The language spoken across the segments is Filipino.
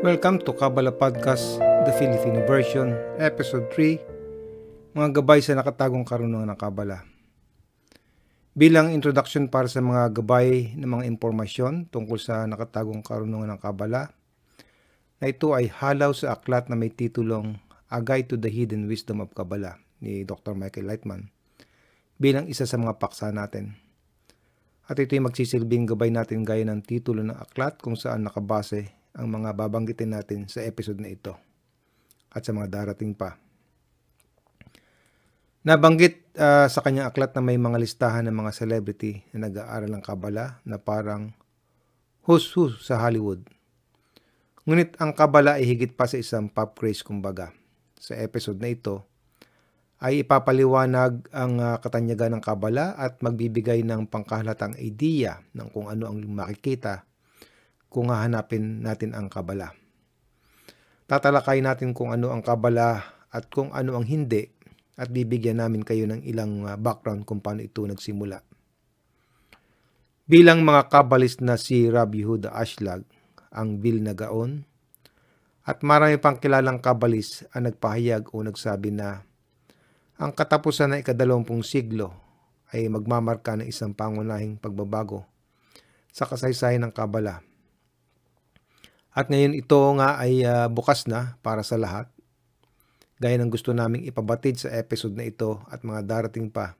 Welcome to Kabbalah Podcast, the Filipino version, Episode 3, mga gabay sa nakatagong karunungan ng Kabbalah. Bilang introduction para sa mga gabay ng mga impormasyon tungkol sa nakatagong karunungan ng Kabbalah, na ito ay halaw sa aklat na may titulong A Guide to the Hidden Wisdom of Kabbalah ni Dr. Michael Lightman bilang isa sa mga paksa natin. At ito ay magsisilbing gabay natin gaya ng titulo ng aklat kung saan nakabase ang mga babanggitin natin sa episode na ito at sa mga darating pa. Nabanggit uh, sa kanyang aklat na may mga listahan ng mga celebrity na nag-aaral ng Kabala na parang who sa Hollywood. Ngunit ang Kabala ay higit pa sa isang pop craze kumbaga. Sa episode na ito, ay ipapaliwanag ang uh, katanyagan ng Kabala at magbibigay ng pangkahalatang idea ng kung ano ang makikita kung hahanapin natin ang kabala. Tatalakay natin kung ano ang kabala at kung ano ang hindi at bibigyan namin kayo ng ilang ah, background kung paano ito nagsimula. Bilang mga kabalist na si Rabbi Yehuda Ashlag, ang Bill na gaon, at marami pang kilalang kabalis ang nagpahayag o nagsabi na ang katapusan ng ikadalawampung siglo ay magmamarka ng isang pangunahing pagbabago sa kasaysayan ng kabala at ngayon ito nga ay uh, bukas na para sa lahat. Gaya ng gusto naming ipabatid sa episode na ito at mga darating pa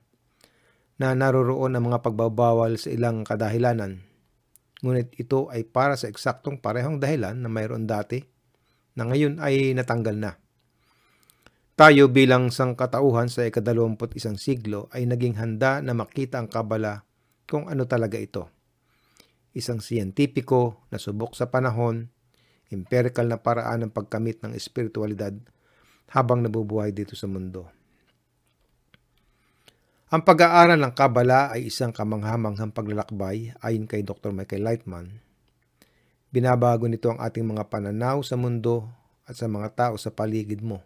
na naroroon ang mga pagbabawal sa ilang kadahilanan. Ngunit ito ay para sa eksaktong parehong dahilan na mayroon dati na ngayon ay natanggal na. Tayo bilang sangkatauhan sa ikadalawamput isang siglo ay naging handa na makita ang kabala kung ano talaga ito. Isang siyentipiko na subok sa panahon empirical na paraan ng pagkamit ng espiritualidad habang nabubuhay dito sa mundo. Ang pag-aaral ng Kabala ay isang kamanghamanghang paglalakbay ayon kay Dr. Michael Lightman. Binabago nito ang ating mga pananaw sa mundo at sa mga tao sa paligid mo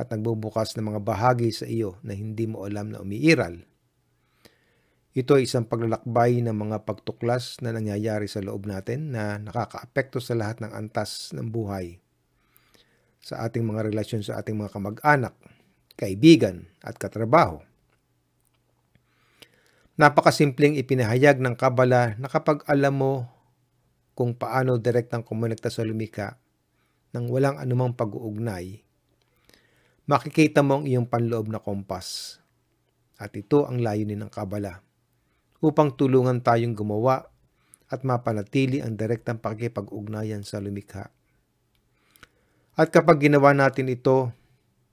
at nagbubukas ng mga bahagi sa iyo na hindi mo alam na umiiral ito ay isang paglalakbay ng mga pagtuklas na nangyayari sa loob natin na nakakaapekto sa lahat ng antas ng buhay. Sa ating mga relasyon sa ating mga kamag-anak, kaibigan at katrabaho. Napakasimpleng ipinahayag ng Kabala na kapag alam mo kung paano direktang kumonekta sa lumika nang walang anumang pag-uugnay, makikita mo ang iyong panloob na kompas. At ito ang layunin ng Kabala upang tulungan tayong gumawa at mapanatili ang direktang pakikipag-ugnayan sa lumikha. At kapag ginawa natin ito,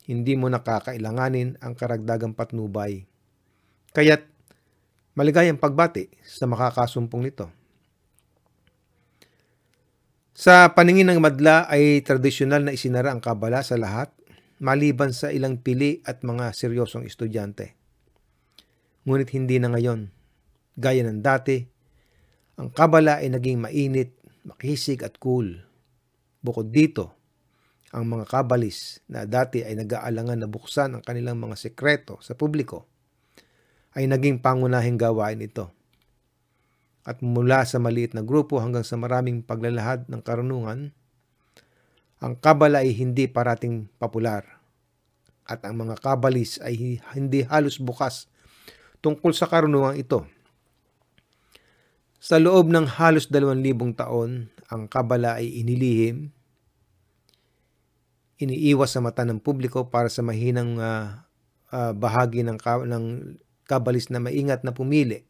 hindi mo nakakailanganin ang karagdagang patnubay. Kaya't maligayang pagbati sa makakasumpong nito. Sa paningin ng madla ay tradisyonal na isinara ang kabala sa lahat maliban sa ilang pili at mga seryosong estudyante. Ngunit hindi na ngayon Gaya ng dati, ang kabala ay naging mainit, makisig at cool. Bukod dito, ang mga kabalis na dati ay nag-aalangan na buksan ang kanilang mga sekreto sa publiko ay naging pangunahing gawain ito. At mula sa maliit na grupo hanggang sa maraming paglalahad ng karunungan, ang kabala ay hindi parating popular at ang mga kabalis ay hindi halos bukas tungkol sa karunungan ito. Sa loob ng halos dalawang libong taon, ang kabala ay inilihim, iniiwas sa mata ng publiko para sa mahinang uh, uh, bahagi ng, ng kabalis na maingat na pumili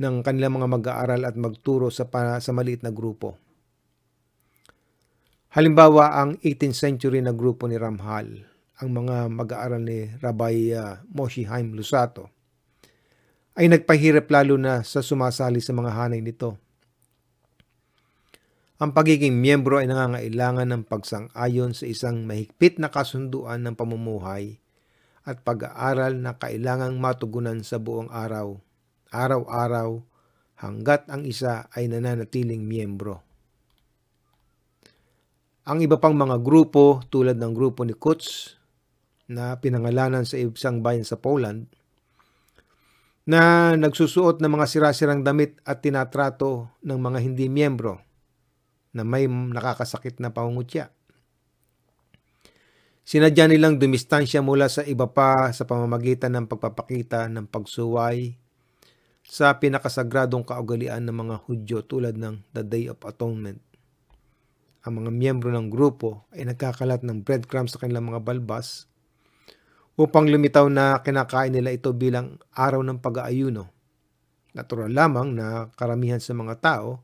ng kanilang mga mag-aaral at magturo sa, sa maliit na grupo. Halimbawa, ang 18th century na grupo ni Ramhal, ang mga mag-aaral ni Rabbi uh, Moshe Haim Lusato, ay nagpahirap lalo na sa sumasali sa mga hanay nito. Ang pagiging miyembro ay nangangailangan ng pagsang-ayon sa isang mahigpit na kasunduan ng pamumuhay at pag-aaral na kailangang matugunan sa buong araw, araw-araw, hanggat ang isa ay nananatiling miyembro. Ang iba pang mga grupo tulad ng grupo ni Kutz na pinangalanan sa isang bayan sa Poland na nagsusuot ng mga sirasirang damit at tinatrato ng mga hindi miyembro na may nakakasakit na pangungutya. Sinadya nilang dumistansya mula sa iba pa sa pamamagitan ng pagpapakita ng pagsuway sa pinakasagradong kaugalian ng mga Hudyo tulad ng The Day of Atonement. Ang mga miyembro ng grupo ay nagkakalat ng breadcrumbs sa kanilang mga balbas upang lumitaw na kinakain nila ito bilang araw ng pag-aayuno. Natural lamang na karamihan sa mga tao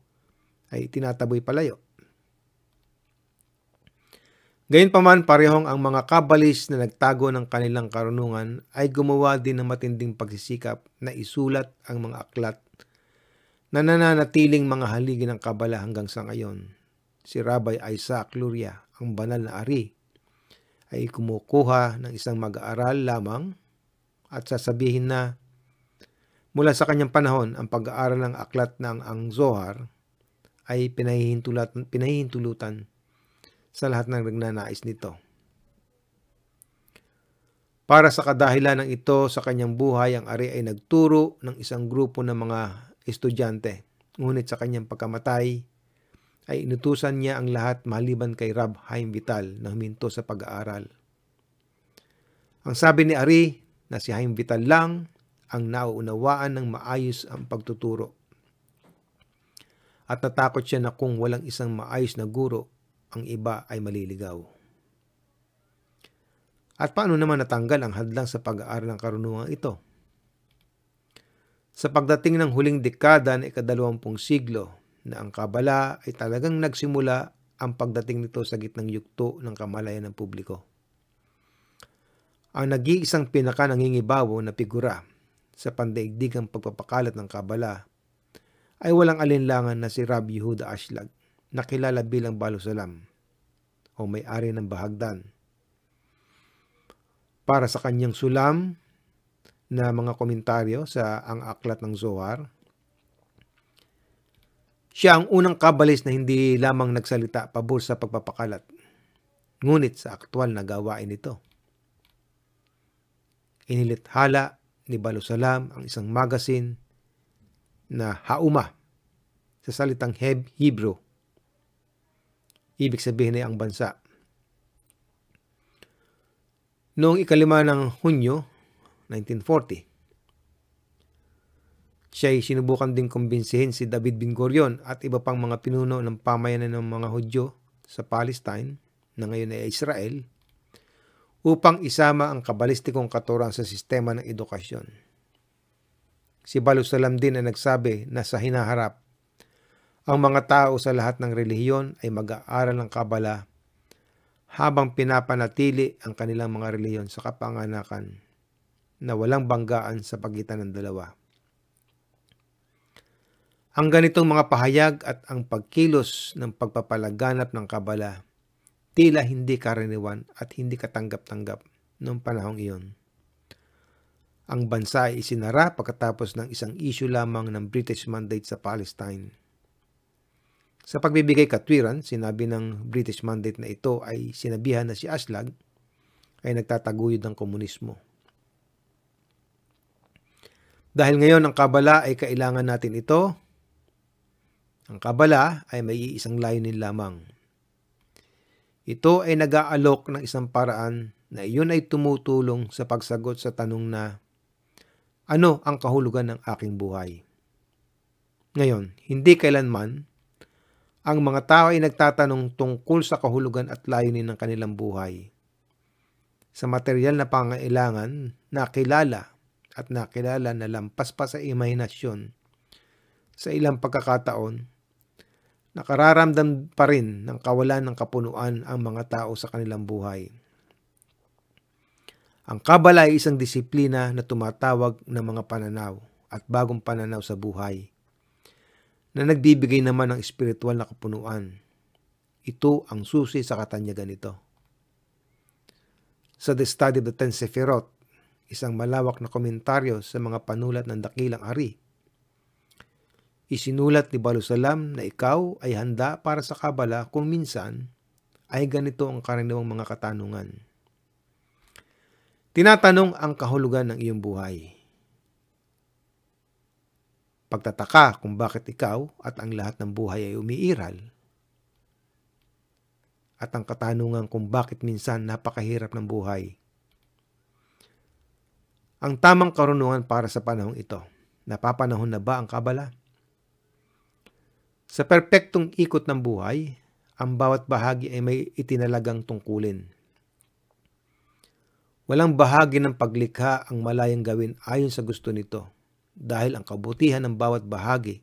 ay tinataboy palayo. Gayunpaman parehong ang mga kabalis na nagtago ng kanilang karunungan ay gumawa din ng matinding pagsisikap na isulat ang mga aklat na nananatiling mga haligi ng kabala hanggang sa ngayon. Si Rabbi Isaac Luria, ang banal na ari, ay kumukuha ng isang mag-aaral lamang at sasabihin na mula sa kanyang panahon ang pag-aaral ng aklat ng ang Zohar ay pinahihintulutan, pinahihintulutan sa lahat ng nagnanais nito. Para sa kadahilan ng ito sa kanyang buhay, ang ari ay nagturo ng isang grupo ng mga estudyante. Ngunit sa kanyang pagkamatay, ay inutusan niya ang lahat maliban kay Rab Haim Vital na huminto sa pag-aaral. Ang sabi ni Ari na si Haim Vital lang ang nauunawaan ng maayos ang pagtuturo. At natakot siya na kung walang isang maayos na guro, ang iba ay maliligaw. At paano naman natanggal ang hadlang sa pag-aaral ng karunungan ito? Sa pagdating ng huling dekada ng ikadalawampung siglo, na ang Kabala ay talagang nagsimula ang pagdating nito sa gitnang yukto ng kamalayan ng publiko. Ang nag-iisang pinaka nangingibawo na figura sa pandaigdigang pagpapakalat ng Kabala ay walang alinlangan na si Rabbi Yehuda Ashlag na kilala bilang Balusalam o may-ari ng Bahagdan. Para sa kanyang sulam na mga komentaryo sa ang aklat ng Zohar, siya ang unang kabalis na hindi lamang nagsalita pabor sa pagpapakalat, ngunit sa aktwal na gawain nito. Inilithala ni Balusalam ang isang magazine na Hauma sa salitang Heb Hebrew. Ibig sabihin ay ang bansa. Noong ikalima ng Hunyo, 1940, siya ay sinubukan din kumbinsihin si David Ben Gurion at iba pang mga pinuno ng pamayanan ng mga Hudyo sa Palestine na ngayon ay Israel upang isama ang kabalistikong katuran sa sistema ng edukasyon. Si Balusalam din ay nagsabi na sa hinaharap, ang mga tao sa lahat ng relihiyon ay mag-aaral ng kabala habang pinapanatili ang kanilang mga relihiyon sa kapanganakan na walang banggaan sa pagitan ng dalawa. Ang ganitong mga pahayag at ang pagkilos ng pagpapalaganap ng kabala tila hindi karaniwan at hindi katanggap-tanggap noong panahong iyon. Ang bansa ay isinara pagkatapos ng isang issue lamang ng British mandate sa Palestine. Sa pagbibigay katwiran, sinabi ng British mandate na ito ay sinabihan na si Aslag ay nagtataguyod ng komunismo. Dahil ngayon ang kabala ay kailangan natin ito, ang kabala ay may iisang layunin lamang. Ito ay nag-aalok ng isang paraan na iyon ay tumutulong sa pagsagot sa tanong na ano ang kahulugan ng aking buhay? Ngayon, hindi kailanman ang mga tao ay nagtatanong tungkol sa kahulugan at layunin ng kanilang buhay. Sa material na pangailangan, nakilala at nakilala na lampas pa sa imahinasyon sa ilang pagkakataon nakararamdam pa rin ng kawalan ng kapunuan ang mga tao sa kanilang buhay. Ang kabala ay isang disiplina na tumatawag ng mga pananaw at bagong pananaw sa buhay na nagbibigay naman ng espiritual na kapunuan. Ito ang susi sa katanyagan nito. Sa The Study of the Ten Sefirot, isang malawak na komentaryo sa mga panulat ng dakilang ari, Isinulat ni Balusalam na ikaw ay handa para sa kabala kung minsan ay ganito ang karaniwang mga katanungan. Tinatanong ang kahulugan ng iyong buhay. Pagtataka kung bakit ikaw at ang lahat ng buhay ay umiiral. At ang katanungan kung bakit minsan napakahirap ng buhay. Ang tamang karunungan para sa panahong ito. Napapanahon na ba ang kabala? Sa perpektong ikot ng buhay, ang bawat bahagi ay may itinalagang tungkulin. Walang bahagi ng paglikha ang malayang gawin ayon sa gusto nito dahil ang kabutihan ng bawat bahagi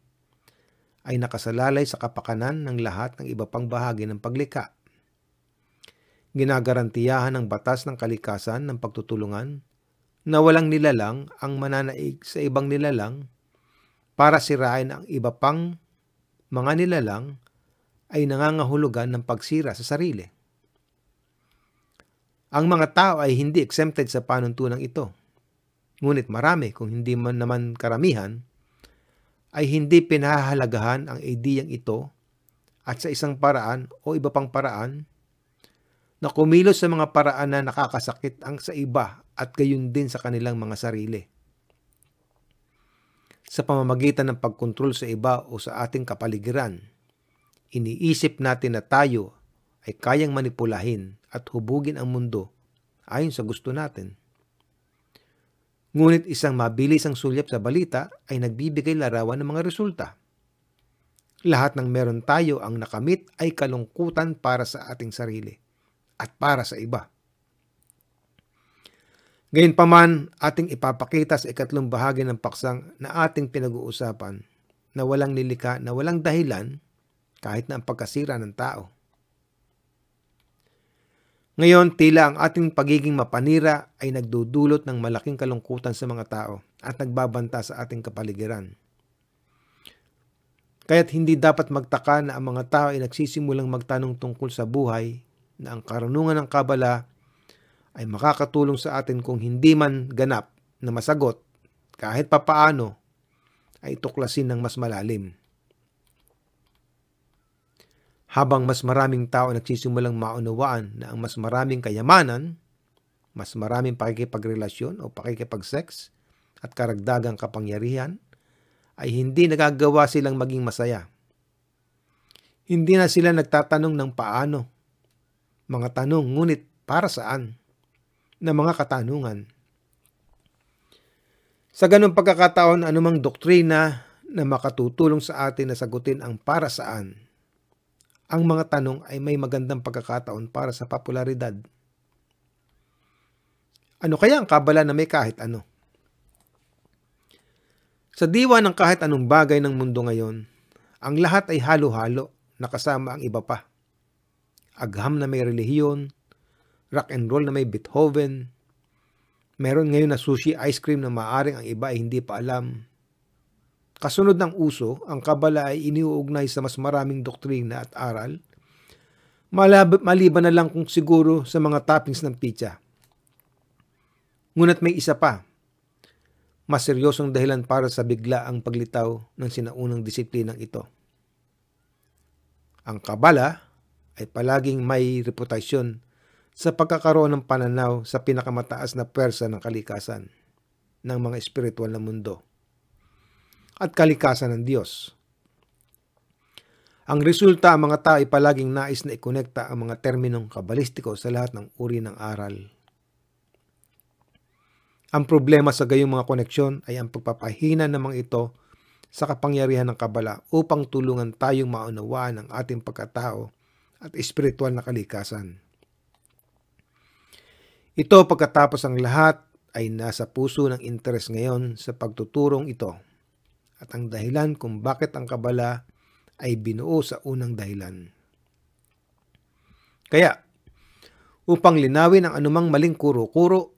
ay nakasalalay sa kapakanan ng lahat ng iba pang bahagi ng paglikha. Ginagarantiyahan ng batas ng kalikasan ng pagtutulungan na walang nilalang ang mananaig sa ibang nilalang para sirain ang iba pang mga nilalang ay nangangahulugan ng pagsira sa sarili. Ang mga tao ay hindi exempted sa panuntunang ito. Ngunit marami, kung hindi man naman karamihan, ay hindi pinahahalagahan ang ideyang ito at sa isang paraan o iba pang paraan na kumilos sa mga paraan na nakakasakit ang sa iba at gayon din sa kanilang mga sarili. Sa pamamagitan ng pagkontrol sa iba o sa ating kapaligiran, iniisip natin na tayo ay kayang manipulahin at hubugin ang mundo ayon sa gusto natin. Ngunit isang mabilis ang sulyap sa balita ay nagbibigay larawan ng mga resulta. Lahat ng meron tayo ang nakamit ay kalungkutan para sa ating sarili at para sa iba. Gayunpaman, ating ipapakita sa ikatlong bahagi ng paksang na ating pinag-uusapan na walang nilika na walang dahilan kahit na ang pagkasira ng tao. Ngayon, tila ang ating pagiging mapanira ay nagdudulot ng malaking kalungkutan sa mga tao at nagbabanta sa ating kapaligiran. Kaya't hindi dapat magtaka na ang mga tao ay nagsisimulang magtanong tungkol sa buhay na ang karunungan ng kabala ay makakatulong sa atin kung hindi man ganap na masagot kahit papaano ay tuklasin ng mas malalim habang mas maraming tao nagsisimulang maunawaan na ang mas maraming kayamanan, mas maraming pakikipagrelasyon o pakikipag-sex at karagdagang kapangyarihan, ay hindi nagagawa silang maging masaya. Hindi na sila nagtatanong ng paano. Mga tanong, ngunit para saan? Na mga katanungan. Sa ganong pagkakataon, anumang doktrina na makatutulong sa atin na sagutin ang para saan ang mga tanong ay may magandang pagkakataon para sa popularidad. Ano kaya ang kabala na may kahit ano? Sa diwa ng kahit anong bagay ng mundo ngayon, ang lahat ay halo-halo na kasama ang iba pa. Agham na may relihiyon, rock and roll na may Beethoven, meron ngayon na sushi ice cream na maaring ang iba ay hindi pa alam, Kasunod ng uso, ang kabala ay iniuugnay sa mas maraming doktrina at aral, malab- maliban na lang kung siguro sa mga toppings ng pizza. Ngunit may isa pa, mas seryosong dahilan para sa bigla ang paglitaw ng sinaunang disiplinang ito. Ang kabala ay palaging may reputasyon sa pagkakaroon ng pananaw sa pinakamataas na persa ng kalikasan ng mga espiritual na mundo at kalikasan ng Diyos. Ang resulta, ang mga tao ay palaging nais na ikonekta ang mga terminong kabalistiko sa lahat ng uri ng aral. Ang problema sa gayong mga koneksyon ay ang pagpapahina ng mga ito sa kapangyarihan ng kabala upang tulungan tayong maunawaan ang ating pagkatao at espiritual na kalikasan. Ito pagkatapos ang lahat ay nasa puso ng interes ngayon sa pagtuturong ito at ang dahilan kung bakit ang kabala ay binuo sa unang dahilan. Kaya, upang linawin ang anumang maling kuro-kuro,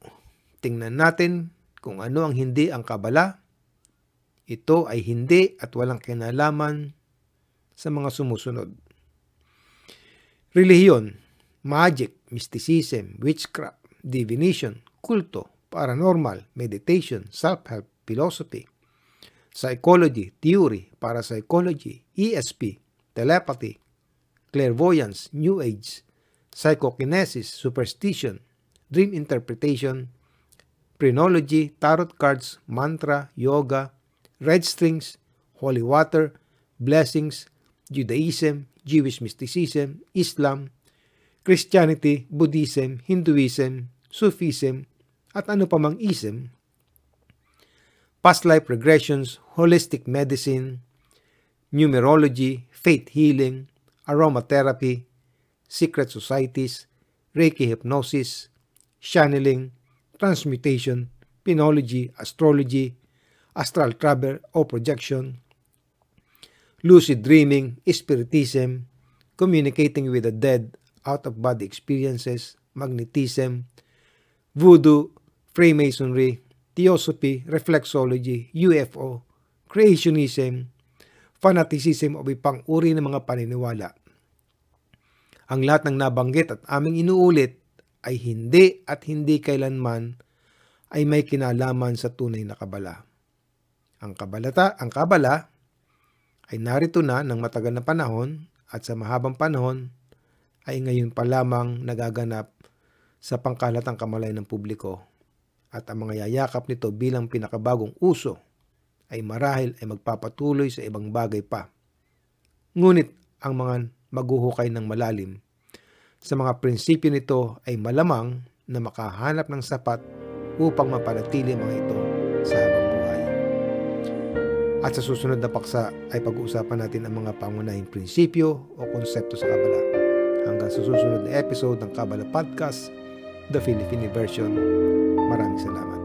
tingnan natin kung ano ang hindi ang kabala. Ito ay hindi at walang kinalaman sa mga sumusunod. Relihiyon, magic, mysticism, witchcraft, divination, kulto, paranormal, meditation, self-help, philosophy, psychology, theory, parapsychology, ESP, telepathy, clairvoyance, New Age, psychokinesis, superstition, dream interpretation, phrenology, tarot cards, mantra, yoga, red strings, holy water, blessings, Judaism, Jewish mysticism, Islam, Christianity, Buddhism, Hinduism, Sufism, at ano pa mang ism, past life regressions, holistic medicine, numerology, faith healing, aromatherapy, secret societies, Reiki hypnosis, channeling, transmutation, pinology, astrology, astral travel or projection, lucid dreaming, spiritism, communicating with the dead, out-of-body experiences, magnetism, voodoo, Freemasonry, Theosophy, Reflexology, UFO, Creationism, fanaticism o ibang uri ng mga paniniwala. Ang lahat ng nabanggit at aming inuulit ay hindi at hindi kailanman ay may kinalaman sa tunay na kabala. Ang kabalata, ang kabala ay narito na ng matagal na panahon at sa mahabang panahon ay ngayon pa lamang nagaganap sa pangkalatang kamalay ng publiko at ang mga yayakap nito bilang pinakabagong uso ay marahil ay magpapatuloy sa ibang bagay pa. Ngunit ang mga maghuhukay ng malalim sa mga prinsipyo nito ay malamang na makahanap ng sapat upang mapanatili mga ito sa habang buhay. At sa susunod na paksa ay pag-uusapan natin ang mga pangunahing prinsipyo o konsepto sa Kabala. Hanggang sa susunod na episode ng Kabala Podcast, the Filipino version. Maraming salamat.